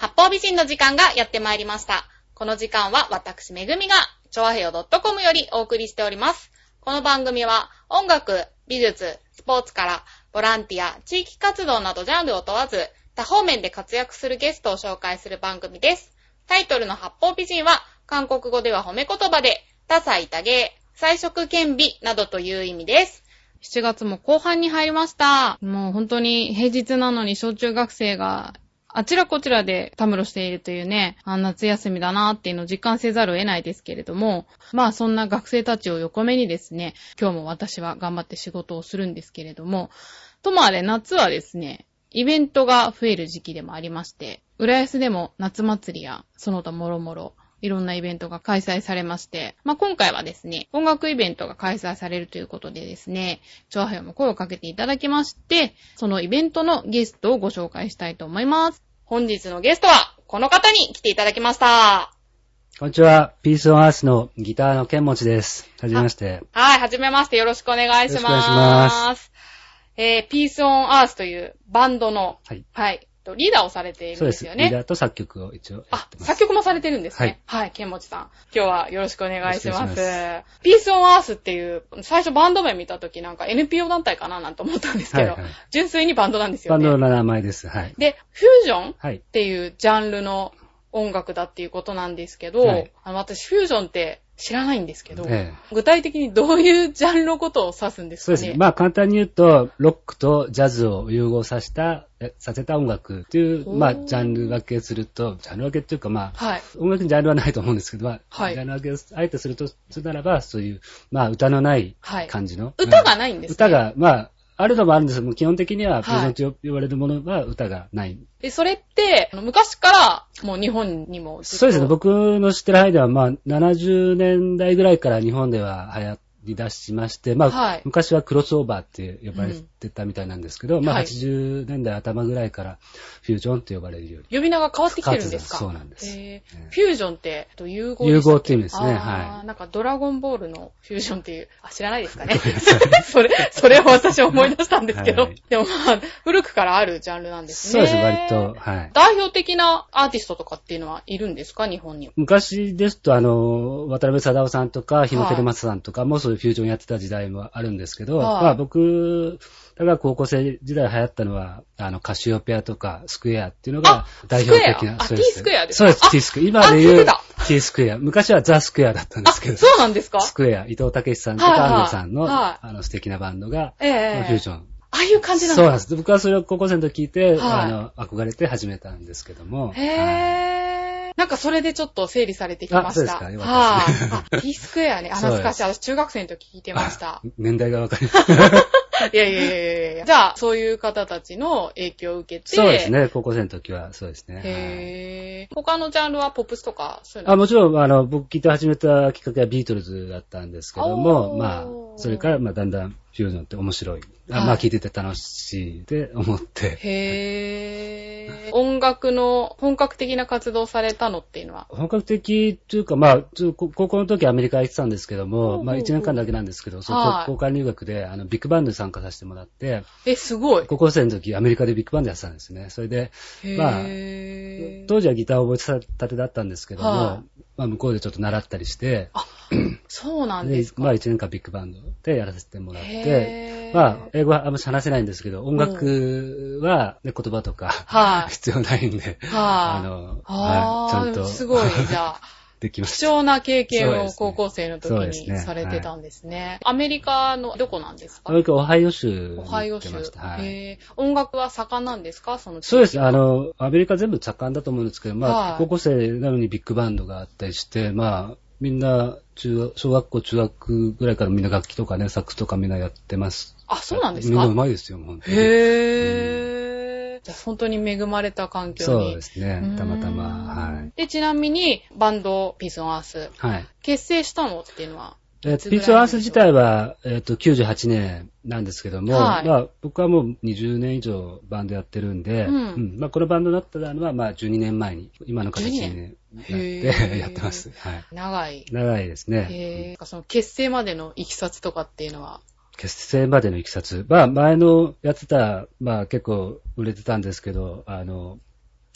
八方美人の時間がやってまいりました。この時間は私めぐみが、ちょわへよ .com よりお送りしております。この番組は音楽、美術、スポーツからボランティア、地域活動などジャンルを問わず、多方面で活躍するゲストを紹介する番組です。タイトルの八方美人は、韓国語では褒め言葉で、多彩多芸、彩色兼美などという意味です。7月も後半に入りました。もう本当に平日なのに小中学生があちらこちらでたむろしているというね、あ夏休みだなっていうのを実感せざるを得ないですけれども、まあそんな学生たちを横目にですね、今日も私は頑張って仕事をするんですけれども、ともあれ夏はですね、イベントが増える時期でもありまして、浦安でも夏祭りやその他もろもろ、いろんなイベントが開催されまして、まあ、今回はですね、音楽イベントが開催されるということでですね、調和表も声をかけていただきまして、そのイベントのゲストをご紹介したいと思います。本日のゲストは、この方に来ていただきました。こんにちは。ピースオンアースのギターのケンモチです。はじめまして。はい、はじめましてよろしくお願いします。よろしくお願いしますえー、ピースオンアースというバンドの、はい。はい、とリーダーをされているんです。よね。リーダーと作曲を一応やあ。作曲もされてるんですね。はい。ケンモチさん。今日はよろしくお願いします。まピースオンアースっていう、最初バンド名見たときなんか NPO 団体かななんて思ったんですけど、はいはい純粋にバンドなんですよね。バンドの名前です。はい。で、フュージョンっはい。ていうジャンルの音楽だっていうことなんですけど、はい私フュージョンって知らないんですけど、ええ具体的にどういうジャンルのことを指すんですかね？そうですね。まあ簡単に言うと、ロックとジャズを融合させた、えさせた音楽っていう、まあジャンル分けすると、ジャンル分けっていうかまあ、はい。音楽にジャンルはないと思うんですけど、まあ、はいジャンル分けをあえてすると、するならば、そういう、まあ歌のないはい。感じの。歌がないんですね歌が、まあ、あるのもあるんです。けども、基本的には、はい。プレゼントと呼ばれるものは歌がない。で、それって、昔からもう日本にもそうですね。僕の知ってる範囲では、まあ、70年代ぐらいから日本では流行り出しまして、まあ、はい。昔はクロスオーバーって呼ばれてたみたいなんですけど、まあ、はい80年代頭ぐらいからフュージョンって呼ばれるように。呼び名が変わってきてるんですか？そうなんですフュージョンって、と融合融合っていう意味ですね。はなんかドラゴンボールのフュージョンっていう、あ、知らないですかね？それ、それを私思い出したんですけど、はいでもまあ、古くからあるジャンルなんい。ですね。そうです、割と。はい。代表的なアーティストとかっていうのはいるんですか？日本には。昔ですと、あの、渡辺貞夫さんとか、日野照正さんとかもそういうフュージョンやってた時代もあるんですけど、はいまあ僕、だから高校生時代流行ったのは、あの、カシオペアとかスクエアっていうのが代表的な。あそうです T スクエアですか？そうです、T スクエア。今であ言う T スクエア。昔はザ・スクエアだったんであ、すけど、そうなんですか？スクエア、伊藤武さんとか安藤さんの、はいあの、素敵なバンドが、ええフュージョン。ああいう感じなんそうなんでです。僕はそれを高校生の時聞いて、はいあの、憧れて始めたんですけども。へはいー。なんかそれでちょっと整理されてきました。あそうですかよかったですねはい。あ、T スクエアね。あ、懐かしい。私中学生の時聞いてました。年代がわかります。いやいやいやいや。じゃあ、そういう方たちの影響を受けて。そうです。ね、高校生の時はそうですね。はいへー。他のジャンルはポップスとか、そういうの？あもちろん、あの、僕聞いて始めたきっかけはビートルズだったんですけども、まあ、それから、まあ、だんだんフュージョンって面白い。あはいまあ、聞いてて楽しいって思って。へー。音楽の本格的な活動されたのっていうのは？本格的というか、まあ、高校の時アメリカ行ってたんですけども、まあ、1年間だけなんですけど、そはいの交換留学で、あの、ビッグバンドに参加させてもらって、え、すごい。高校生の時アメリカでビッグバンドやってたんですね。それで、まあ。当時はギターを覚えたてだったんですけども、はいまあ、向こうでちょっと習ったりして、そうなんでですか。まあ、1年間ビッグバンドでやらせてもらっへて、ーまあ、英語はあんまり話せないんですけど、音楽は、ね、言葉とか、はい。必要ないんで、はい。あの、あはい、ちゃんー、と、すごい、じゃあ、できました。貴重な経験を高校生の時にされてたんですね。アメリカのどこなんですか？アメリカ、オハイオ州にオハイオ州。はい。へー。音楽は盛んなんですか？そのそうです。あ、の、アメリカ全部盛んだと思うんですけど、まあ、はい。高校生なのにビッグバンドがあったりして、まあ、みんな、中学、小学校、中学ぐらいからみんな楽器とかね、サックスとかみんなやってます。あ、そうなんですか？上手いですよ、本当に。へー。じゃあ本当に恵まれた環境に。そうですね。たまたま、はい。で、ちなみに、バンド、ピースオンアース、はい。結成したのっていうのはえーピースアース自体は、えっ、と、98年なんですけども、はいまあ、僕はもう20年以上バンドやってるんで、うんまあ、このバンドになったのは、まあ、12年前に、今の形に、12ね、なって やってます。はい。長い。長いですね。へー。その結成までのいきさつとかっていうのは、結成までのいきさつ。まあ、前のやってた、まあ、結構売れてたんですけど、あの、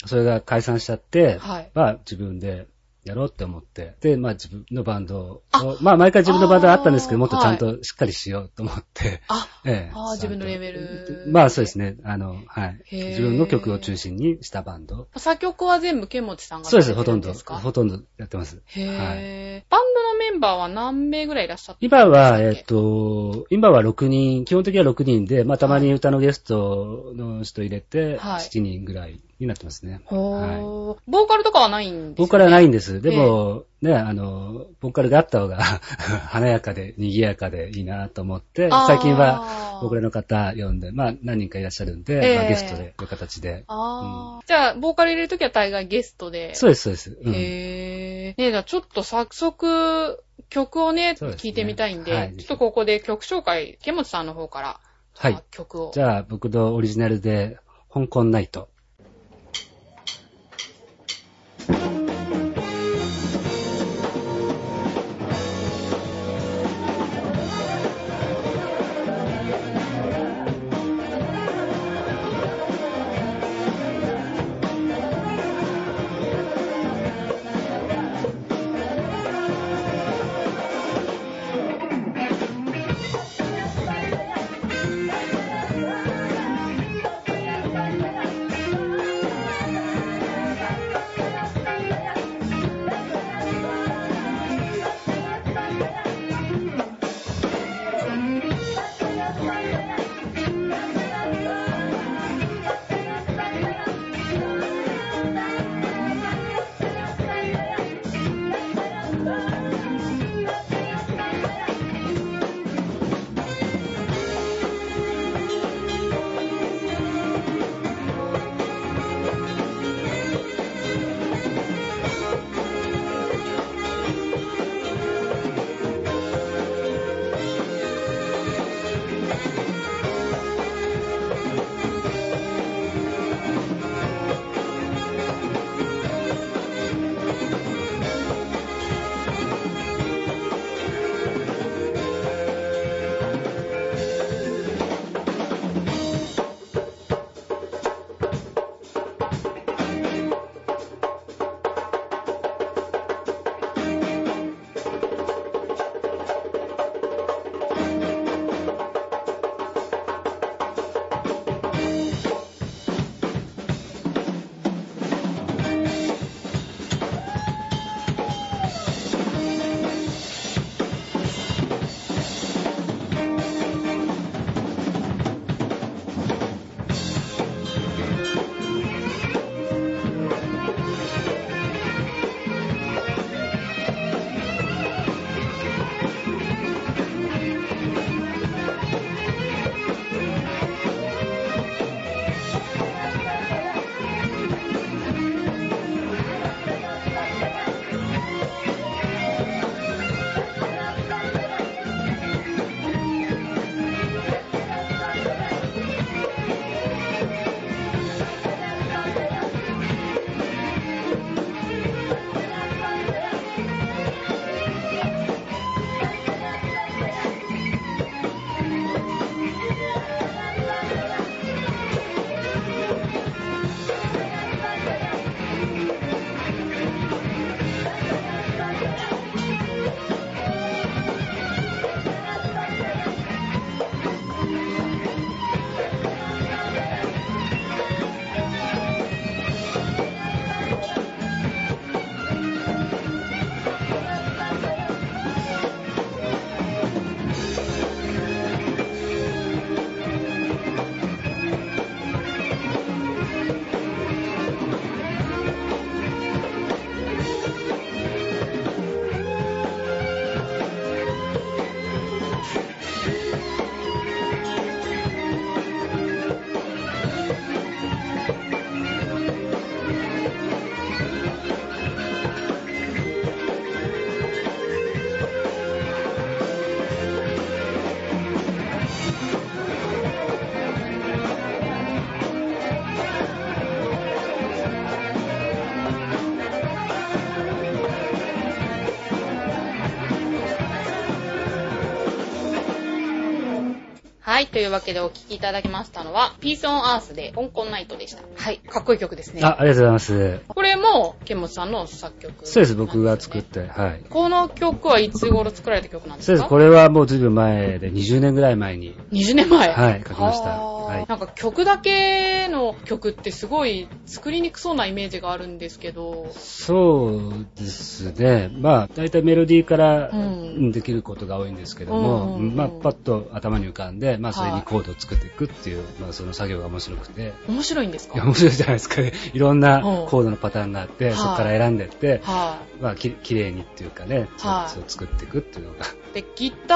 それが解散しちゃって、はい。まあ自分でやろうって思って、で、まあ自分のバンドをあ、まあ毎回自分のバンドはあったんですけど、もっとちゃんとしっかりしようと思って、あ、ええあー自分のレベルまあそうですね。あの、はい。自分の曲を中心にしたバンド。作曲は全部ケンモチさんがそうです、ほとんど。ほとんどやってます。へはい。ー。バンドのメンバーは何名ぐらいいらっしゃった今は、でえっと、今は6人、基本的には6人で、まあたまに歌のゲストの人入れて、はい7人ぐらいになってますね。はい。ー。ボーカルとかはないんですよね？ボーカルはないんです。でも、ね、あの、ボーカルがあった方が 華やかで賑やかでいいなと思って、最近はボーカルの方呼んで、まあ何人かいらっしゃるんで、ええまあ、ゲストで、こういう形で。あー。じゃあ、ボーカル入れるときは大概ゲストで？そうです、そうです。うんへー。ねえ、じゃあちょっと早速、曲をね、聞いてみたいんで、はいちょっとここで曲紹介、ケンモチさんの方から、はい曲を。じゃあ、僕のオリジナルで、香港ナイト。「Thank you. というわけでお聴きいただきましたのは、ピースオンアースで香港ナイトでした。はい、かっこいい曲ですね。あ、ありがとうございます。これも、ケンモチさんの作曲、そうです、僕が作っ。て、はい。この曲はいつ頃作られた曲なんですか？そうです、これはもうずいぶん前で、20年ぐらい前に。20年前はい書きましたはい。なんか曲だけの曲ってすごい作りにくそうなイメージがあるんですけど、そうですね。まあ、大体メロディーからうん。できることが多いんですけども、まあ、パッと頭に浮かんで、まあ、それはいにコードを作っていくっていう、まあ、その作業が面白くて、面白いんですか？面白いじゃないですか。ね。いろんなうん。コードのパターンがあって、はい。そこから選んでって、はまあ、ききれいにっていうかね、はい。そう作っていくっていうのが。い。で、ギタ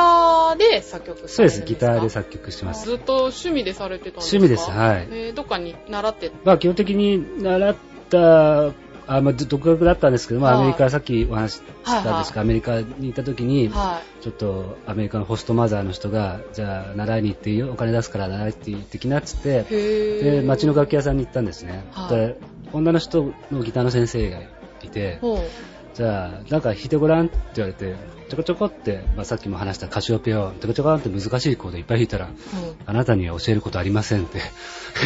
ーで作曲さそうです、ギターで作曲してます。ずっと趣味でされてたんですか？趣味ですはいえーどっかに習って？まあ、基本的に習った、あまあ、独学だったんですけど、アメリカ、さっきお話ししたんですが、アメリカに行った時に、はちょっとアメリカのホストマザーの人が、じゃあ習いに行っていいよ、お金出すから習いに行ってきなっつってで、ー。街の楽器屋さんに行ったんですね。はいで女の人のギターの先生がいて。じゃあ、なんか弾いてごらんって言われて、ちょこちょこって、まあ、さっきも話したカシオペアをちょこちょこって難しいコードいっぱい弾いたら、うん。あなたには教えることありませんって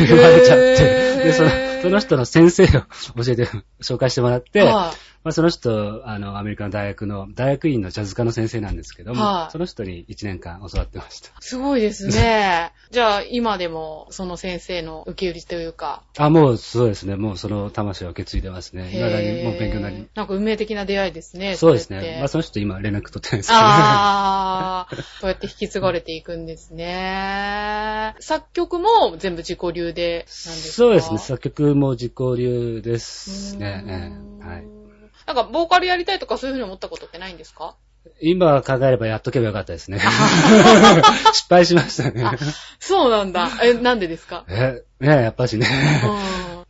言われちゃって、で、その、その人の先生を教えて、紹介してもらって、はいまあ、その人、あの、アメリカの大学の、大学院のジャズ科の先生なんですけども、はいその人に1年間教わってました。すごいですね。じゃあ、今でも、その先生の受け売りというか、あ、もうそうですね、もうその魂を受け継いでますね。未だにもう勉強になり。なんか運命的な出会いですね。そうですね。まあ、その人今連絡取ってないですけど、ああ、そうやって引き継がれていくんですね。作曲も全部自己流でなんですか？そうですね、作曲も自己流ですね。ええはい。なんか、ボーカルやりたいとかそういうふうに思ったことってないんですか？今考えればやっとけばよかったですね。失敗しましたね。そうなんだ。え、なんでですか？え、ねやっぱしね。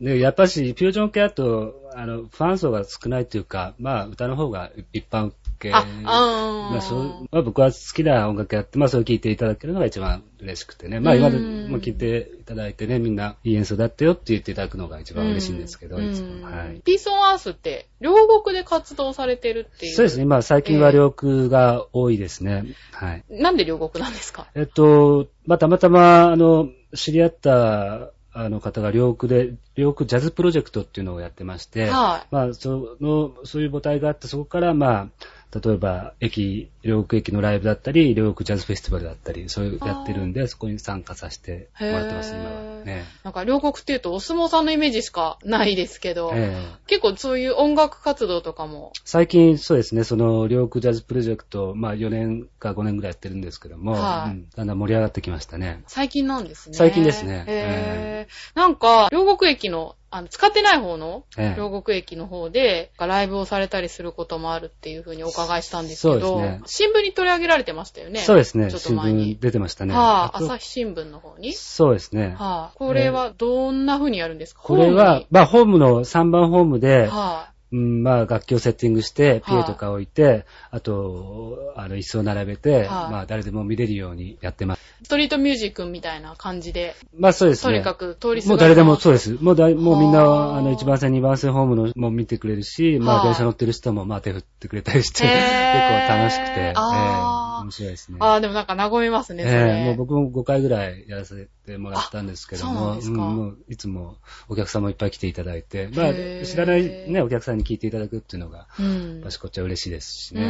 うね、やっぱし、フュージョン系だと、あの、ファン層が少ないというか、まあ、歌の方が一般系。ん。あ、あまあ、そう、まあ、僕は好きな音楽やって、まあ、それを聴いていただけるのが一番嬉しくてね。まあ、今でうんも聴いていただいてね、みんないい演奏だったよって言っていただくのが一番嬉しいんですけど、うんいつも。はい。ピースオンアースって、両国で活動されてるっていう。そうですね。今、最近は両国が多いですね。はい。なんで両国なんですか？えっと、まあ、たまたま、あの、知り合った、あの方が両国で、両国ジャズプロジェクトっていうのをやってまして、はい。まあ、その、そういう母体があって、そこから、まあ、例えば、駅、両国駅のライブだったり、両国ジャズフェスティバルだったり、そういうやってるんで、そこに参加させてもらってます、今は。ね。なんか両国っていうとお相撲さんのイメージしかないですけど、ええ結構そういう音楽活動とかも。最近、そうですね、その、両国ジャズプロジェクト、まあ、4年か5年ぐらいやってるんですけども、はいうんだんだん盛り上がってきましたね。最近なんですね。最近ですねへーなんか、両国駅の、あの、使ってない方の、ええ両国駅の方で、ライブをされたりすることもあるっていうふうにお伺いしたんですけど、ね新聞に取り上げられてましたよね。そうですね、ちょっと新前に聞。出てましたね。はあ、朝日新聞の方に？そうですね。はあ、これはどんな風にやるんですか？これは、まあ、ホームの3番ホームで、はうん、まあ、楽器をセッティングして、ピはい。エとか置いて、あと、あの、椅子を並べて、はい。まあ、誰でも見れるようにやってます。い、ストリートミュージックみたいな感じで、まあ、そうですね。とにかく通り過ぎもう誰でもそうです。もうだい、もうみんな、はああの、1番線、2番線ホームのも見てくれるし、まあ、はい。電車乗ってる人も、まあ、手振ってくれたりして、へ 結ー構楽しくて、ー面白いですね。ああ、でもなんか和みますね、それ。ええもう僕も5回ぐらいやらせてもらったんですけどあそうなんも、ういつもお客さんもいっぱい来ていただいて、まあ、知らないね、お客さんに聞いていただくっていうのが、うん。私こっちは嬉しいですしうね。ー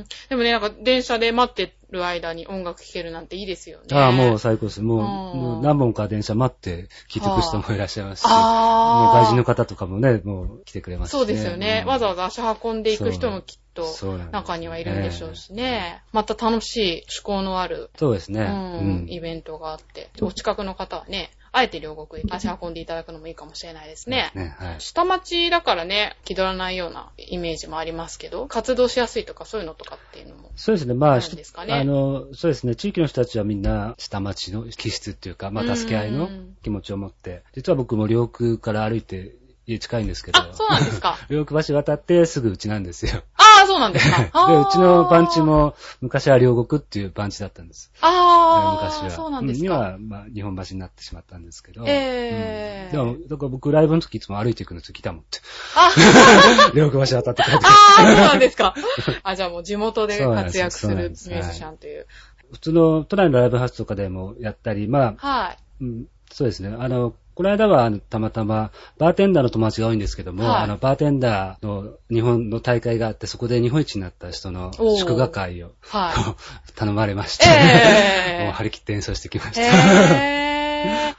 んでもね、なんか電車で待ってる間に音楽聴けるなんていいですよね。ああ、もう最高です。もう、うんもう何本か電車待って聞いてく人もいらっしゃいますし、もうああ。外人の方とかもね、もう来てくれますし、ね。そうですよね。うんわざわざ足運んでいく人もきっと中にはいるんでしょうしね。また楽しい趣向のある、そうですね。うんイベントがあって、お近くの方はね、あえて両国へ足運んでいただくのもいいかもしれないですね。ね、はい。下町だからね、気取らないようなイメージもありますけど、活動しやすいとかそういうのとかっていうのも。そうですね。まあ、あの、そうですね。地域の人たちはみんな下町の気質っていうか、まあ、助け合いのうん気持ちを持って、実は僕も両区から歩いて家近いんですけど、あ、そうなんですか。両区橋渡ってすぐうちなんですよ。ああ、そうなんですか。で、うちの番地。も昔は両国っていう番地だったんです。ああ、昔は。そうなんですか。まあ、日本橋になってしまったんですけど。ええうんでも、だから僕ライブの時いつも歩いていくの時だもんって。あ、両国橋渡って帰って。ああ、そうなんですか。あ、じゃあもう地元で活躍するミュージシャンという。普通の都内のライブハウスとかでもやったり、まあ、はい。うん、そうですね。あの、この間はたまたま、バーテンダーの友達が多いんですけども、はいあの、バーテンダーの日本の大会があって、そこで日本一になった人の祝賀会をはい。頼まれまして、ええ もう張り切って演奏してきました。へー。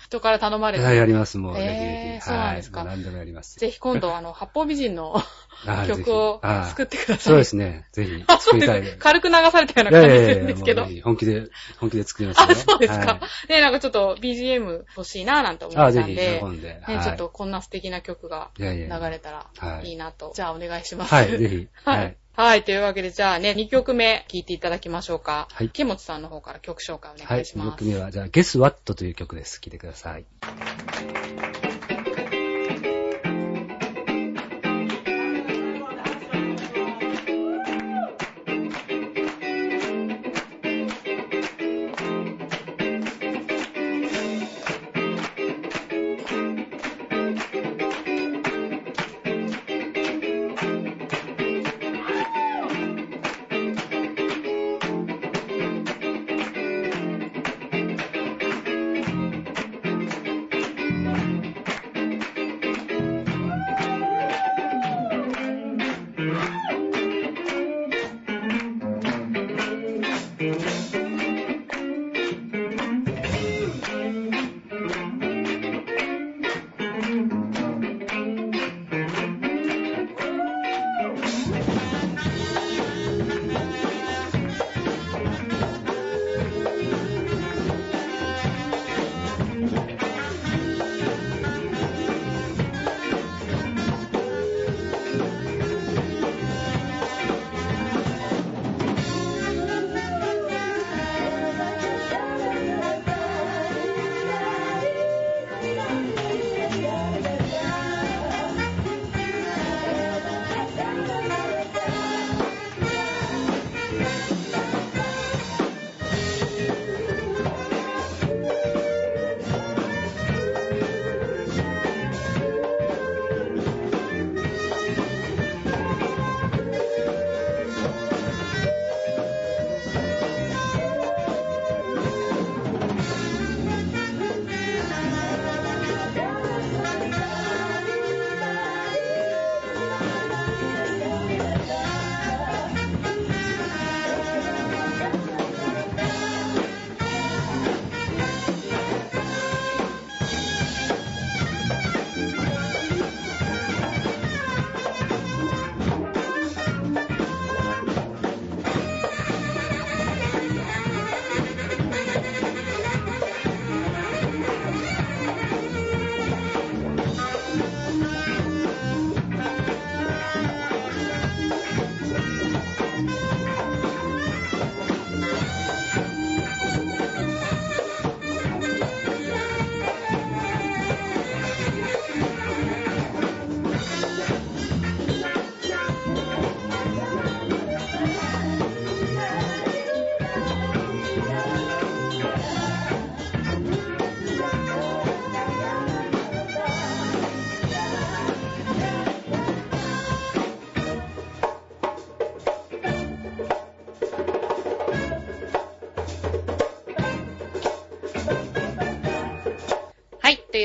人から頼まれはい、て。やります、もう、へーぜひぜひ。そうなんですかはい、もう何でもやります。ぜひ今度、あの、八方美人の あぜひ曲をあ作ってください。そうですね。ぜひ あ、そうです。軽く流されたよういな感じするんですけど本気で、本気で作りますよ。あ、そうですかは。ね、なんかちょっと BGM 欲しいななんて思ってぜひ、たんで喜、んで。ね、はいちょっとこんな素敵な曲が流れたらはいいいなと。じゃあお願いします。はい、ぜひ。ははいい。。はい。というわけで、じゃあね、2曲目聴いていただきましょうか。はいケモチさんの方から曲紹介おはい、願いします。2曲目は、じゃあ、Guess What という曲です。聴いてください。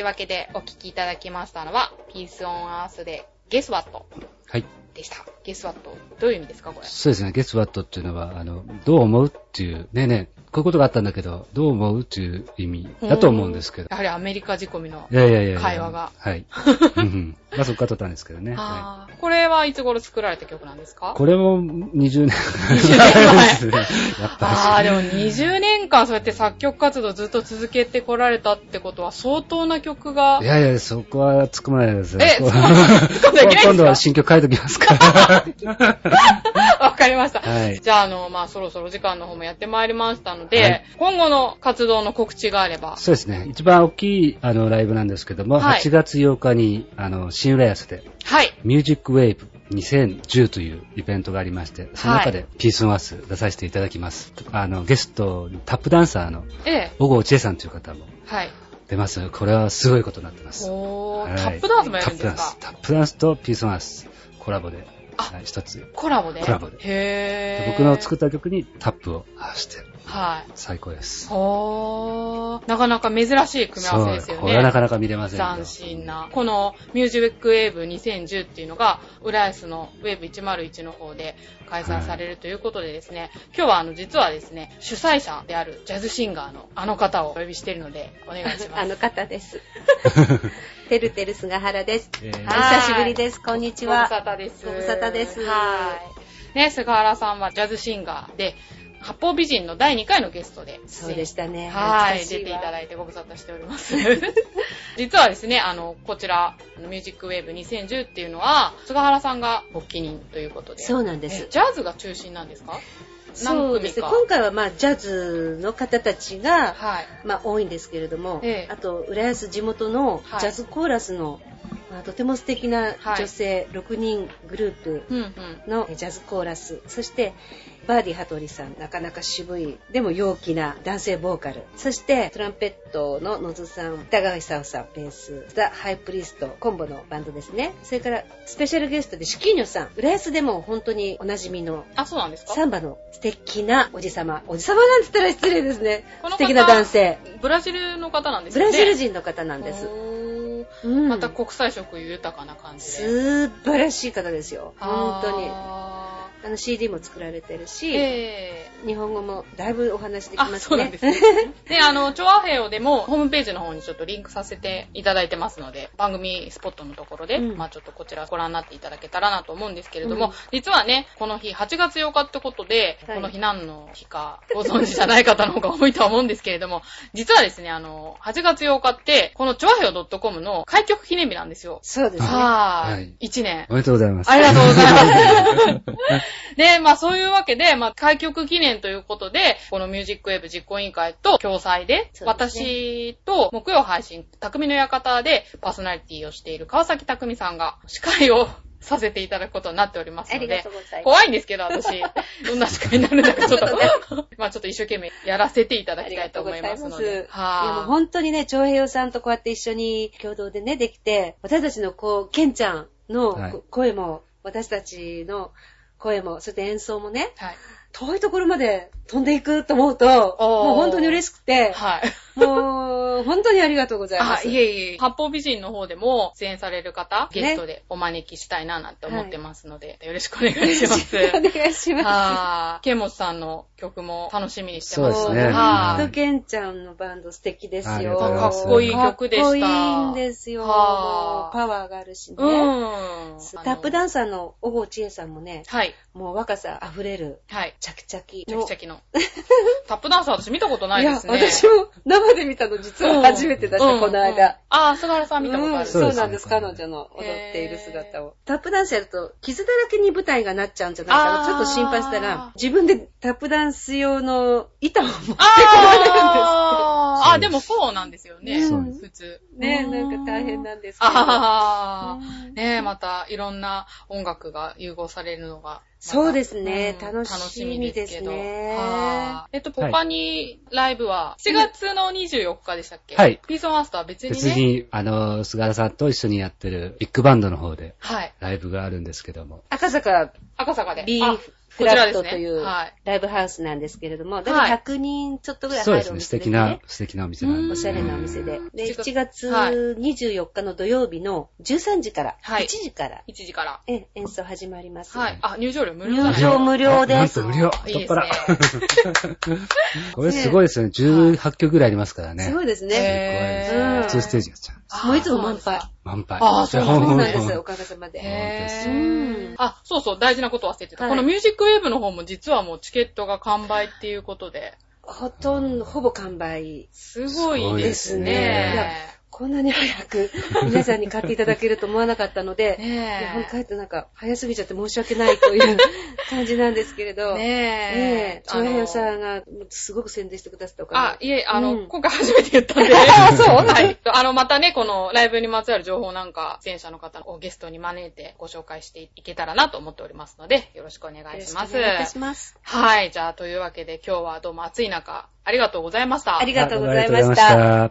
い。うわけで、お聴きいただきましたのは、ピースオンアースで、ゲスワットはい。でした。ゲスワット。どういう意味ですか、これ？そうですね、ゲスワットっていうのは、あの、どう思うっていう、ねえねえ、こういうことがあったんだけど、どう思うっていう意味だと思うんですけど。やはりアメリカ仕込みの会話が。はい。まあそっから撮ったんですけどね。はあーこれはいつ頃作られた曲なんですか？いこれも20年20年前ですね。やっぱ ああ、でも20年間そうやって作曲活動ずっと続けてこられたってことは相当な曲がり。い。やいや、そこは突っ込まないですえ突っ込んじゃいけない今度は新曲書いときますから。わかりました。はいじゃあ、あの、まあ、そろそろ時間の方もやってまいりましたので、はい今後の活動の告知があれば。そうですね。一番大きいあのライブなんですけども、はい8月8日にあの新浦安ではい。ミュージックウェーブ2010というイベントがありまして、その中でピースオンアース出させていただきます。あの、ゲストにタップダンサーのええ。小郷千恵さんという方もはい。出ます。これはすごいことになってます。おー、はいタップダンスもやるんですか？タップダンス。タップダンスとピースオンアースコラボで、あはい一つ。コラボで？コラボでへー。僕の作った曲にタップを合わせてはい。最高です。ほー。なかなか珍しい組み合わせですよね。これはなかなか見れませんよ斬新な。このミュージックウェーブ2010っていうのが、浦安のウェーブ101の方で開催されるということでですね、今日はあの、実はですね、主催者であるジャズシンガーのあの方をお呼びしているので、お願いします。あの方です。てるてる菅原です。えーお久しぶりです。こんにちご無は。沙汰です。ご無沙汰ですはい。ね、菅原さんはジャズシンガーで、八方美人の第2回のゲストで。そうでしたね。はい、出ていただいてご無沙汰しております。実はですね、あの、こちら、ミュージックウェーブ2010っていうのは、菅原さんが発起人ということで。そうなんですえジャズが中心なんですか？そうですね。今回はまあ、ジャズの方たちが、はい。まあ、多いんですけれども、ええあと、浦安地元のはいジャズコーラスの、まあ、とても素敵な女性6人グループ。のジャズコーラス、そしてバーディ・ハトリさん、なかなか渋い、でも陽気な男性ボーカル、そしてトランペットの野津さん、北川久さん、ベース、ザ・ハイプリスト、コンボのバンドですね。それからスペシャルゲストでシキーニョさん、浦安でも本当におなじみのあ、そうなんですか？サンバの素敵なおじさま。おじさまなんて言ったら失礼ですね。素敵な男性。ブラジルの方なんですよね。ブラジル人の方なんです。うんまた国際色豊かな感じで。素晴らしい方ですよ。本当に。ああの CD も作られてるーし、えー日本語もだいぶお話できあ、ますね。そうなんですね。で、あの、チョアヘヨでも、ホームページの方にちょっとリンクさせていただいてますので、番組スポットのところで、うんまあちょっとこちらご覧になっていただけたらなと思うんですけれども、うん実はね、この日、8月8日ってことで、はいこの日何の日かご存知じゃない方の方が多いとは思うんですけれども、実はですね、あの、8月8日って、このチョアヘヨ .com の開局記念日なんですよ。そうですね。はーはいい。1年。おめでとうございます。ありがとうございます。で、まあそういうわけで、まあ開局記念ということで、このミュージックウェブ実行委員会と共催で、ですね私と木曜配信、匠の館でパーソナリティをしている川崎匠さんが司会をさせていただくことになっておりますので。怖いんですけど、私、どんな司会になるんだか ちょっと、まあちょっと一生懸命やらせていただきたいと思いますので。ありがとうございますいやもうは本当にね、長平洋さんとこうやって一緒に共同でね、できて、私たちのこう、ケンちゃんのはいこ声も、私たちの声も、そして演奏もね、い。はい。遠いところまで飛んでいくと思うと、もう本当に嬉しくて、はい。もう本当にありがとうございまあ、す。いえいえ。八方美人の方でも出演される方、ゲストでお招きしたいななんて思ってますので、よろしくお願いします。お願いします。ケンモチさんの曲も楽しみにしてます。そうですねはと、ケンちゃんのバンド素敵ですよ。かっこいい曲でしたかっこいいんですよ。パワーがあるしね。うん。タップダンス。サーの小郷千恵さんもね、はい。もう若さ溢れる、はい。チャキチャキチャの。キチャキの。タップダンサー私見たことないいや、ですね。私も生で見たの実は初めてだした、うん。この間。ああ、菅原さん見たことある。うん。そうです。ねそうなんです、彼女の踊っている姿を。タップダンスやると、傷だらけに舞台がなっちゃうんじゃないかな、ちょっと心配したら、自分でタップダンス用の板を持ってこあーあ、でもそうなんですよね。そうです普通。ね、なんか大変なんですけど。ああ、うんねえ、またいろんな音楽が融合されるのが。そうですねうん楽しみですねはあえっと、はい他にライブは、7月の24日でしたっけ？はいピースマスターは別にね。別に、あの、菅原さんと一緒にやってるビッグバンドの方ではい。ライブがあるんですけども。赤坂赤坂で。B あフラットというはいライブハウスなんですけれども、だはいいたい100人ちょっとぐらいそうですね、入るお店です素敵なね。、素敵なお店なんで。おしゃれなお店で。で、7 7月はい24日の土曜日の13時から、はい1時から、1時から。え演奏始まります。はい。あ、入場料無料じゃない入場無料です。なんと無料いいでね腹。これすごいですよね。18曲ぐらいありますからね。すごいですへね。ーすごいです。2ステージやっちゃう。もういつも満杯。満杯。あーそうそうなん本です、当おかげさまで。へあ、そうそう、大事なこと忘れてた。はいこのミュージックウェーブの方も実はもうチケットが完売っていうことで、ほとんど、ほぼ完売。すごいですね。こんなに早く 皆さんに買っていただけると思わなかったので、いや、ほんねと帰ってなんか、早すぎちゃって申し訳ないという感じなんですけれえ。ど、ね ねえ、え。長平さんがすごく宣伝してくださったおかあ、いえ、あの、うん今回初めて言ったんで。あそうはい。あの、またね、このライブにまつわる情報なんか、出演者の方をゲストに招いてご紹介していけたらなと思っておりますので、よろしくお願げいします。お願いします。はい。じゃあ、というわけで今日はどうも暑い中。ありがとうございましたありがとうございました。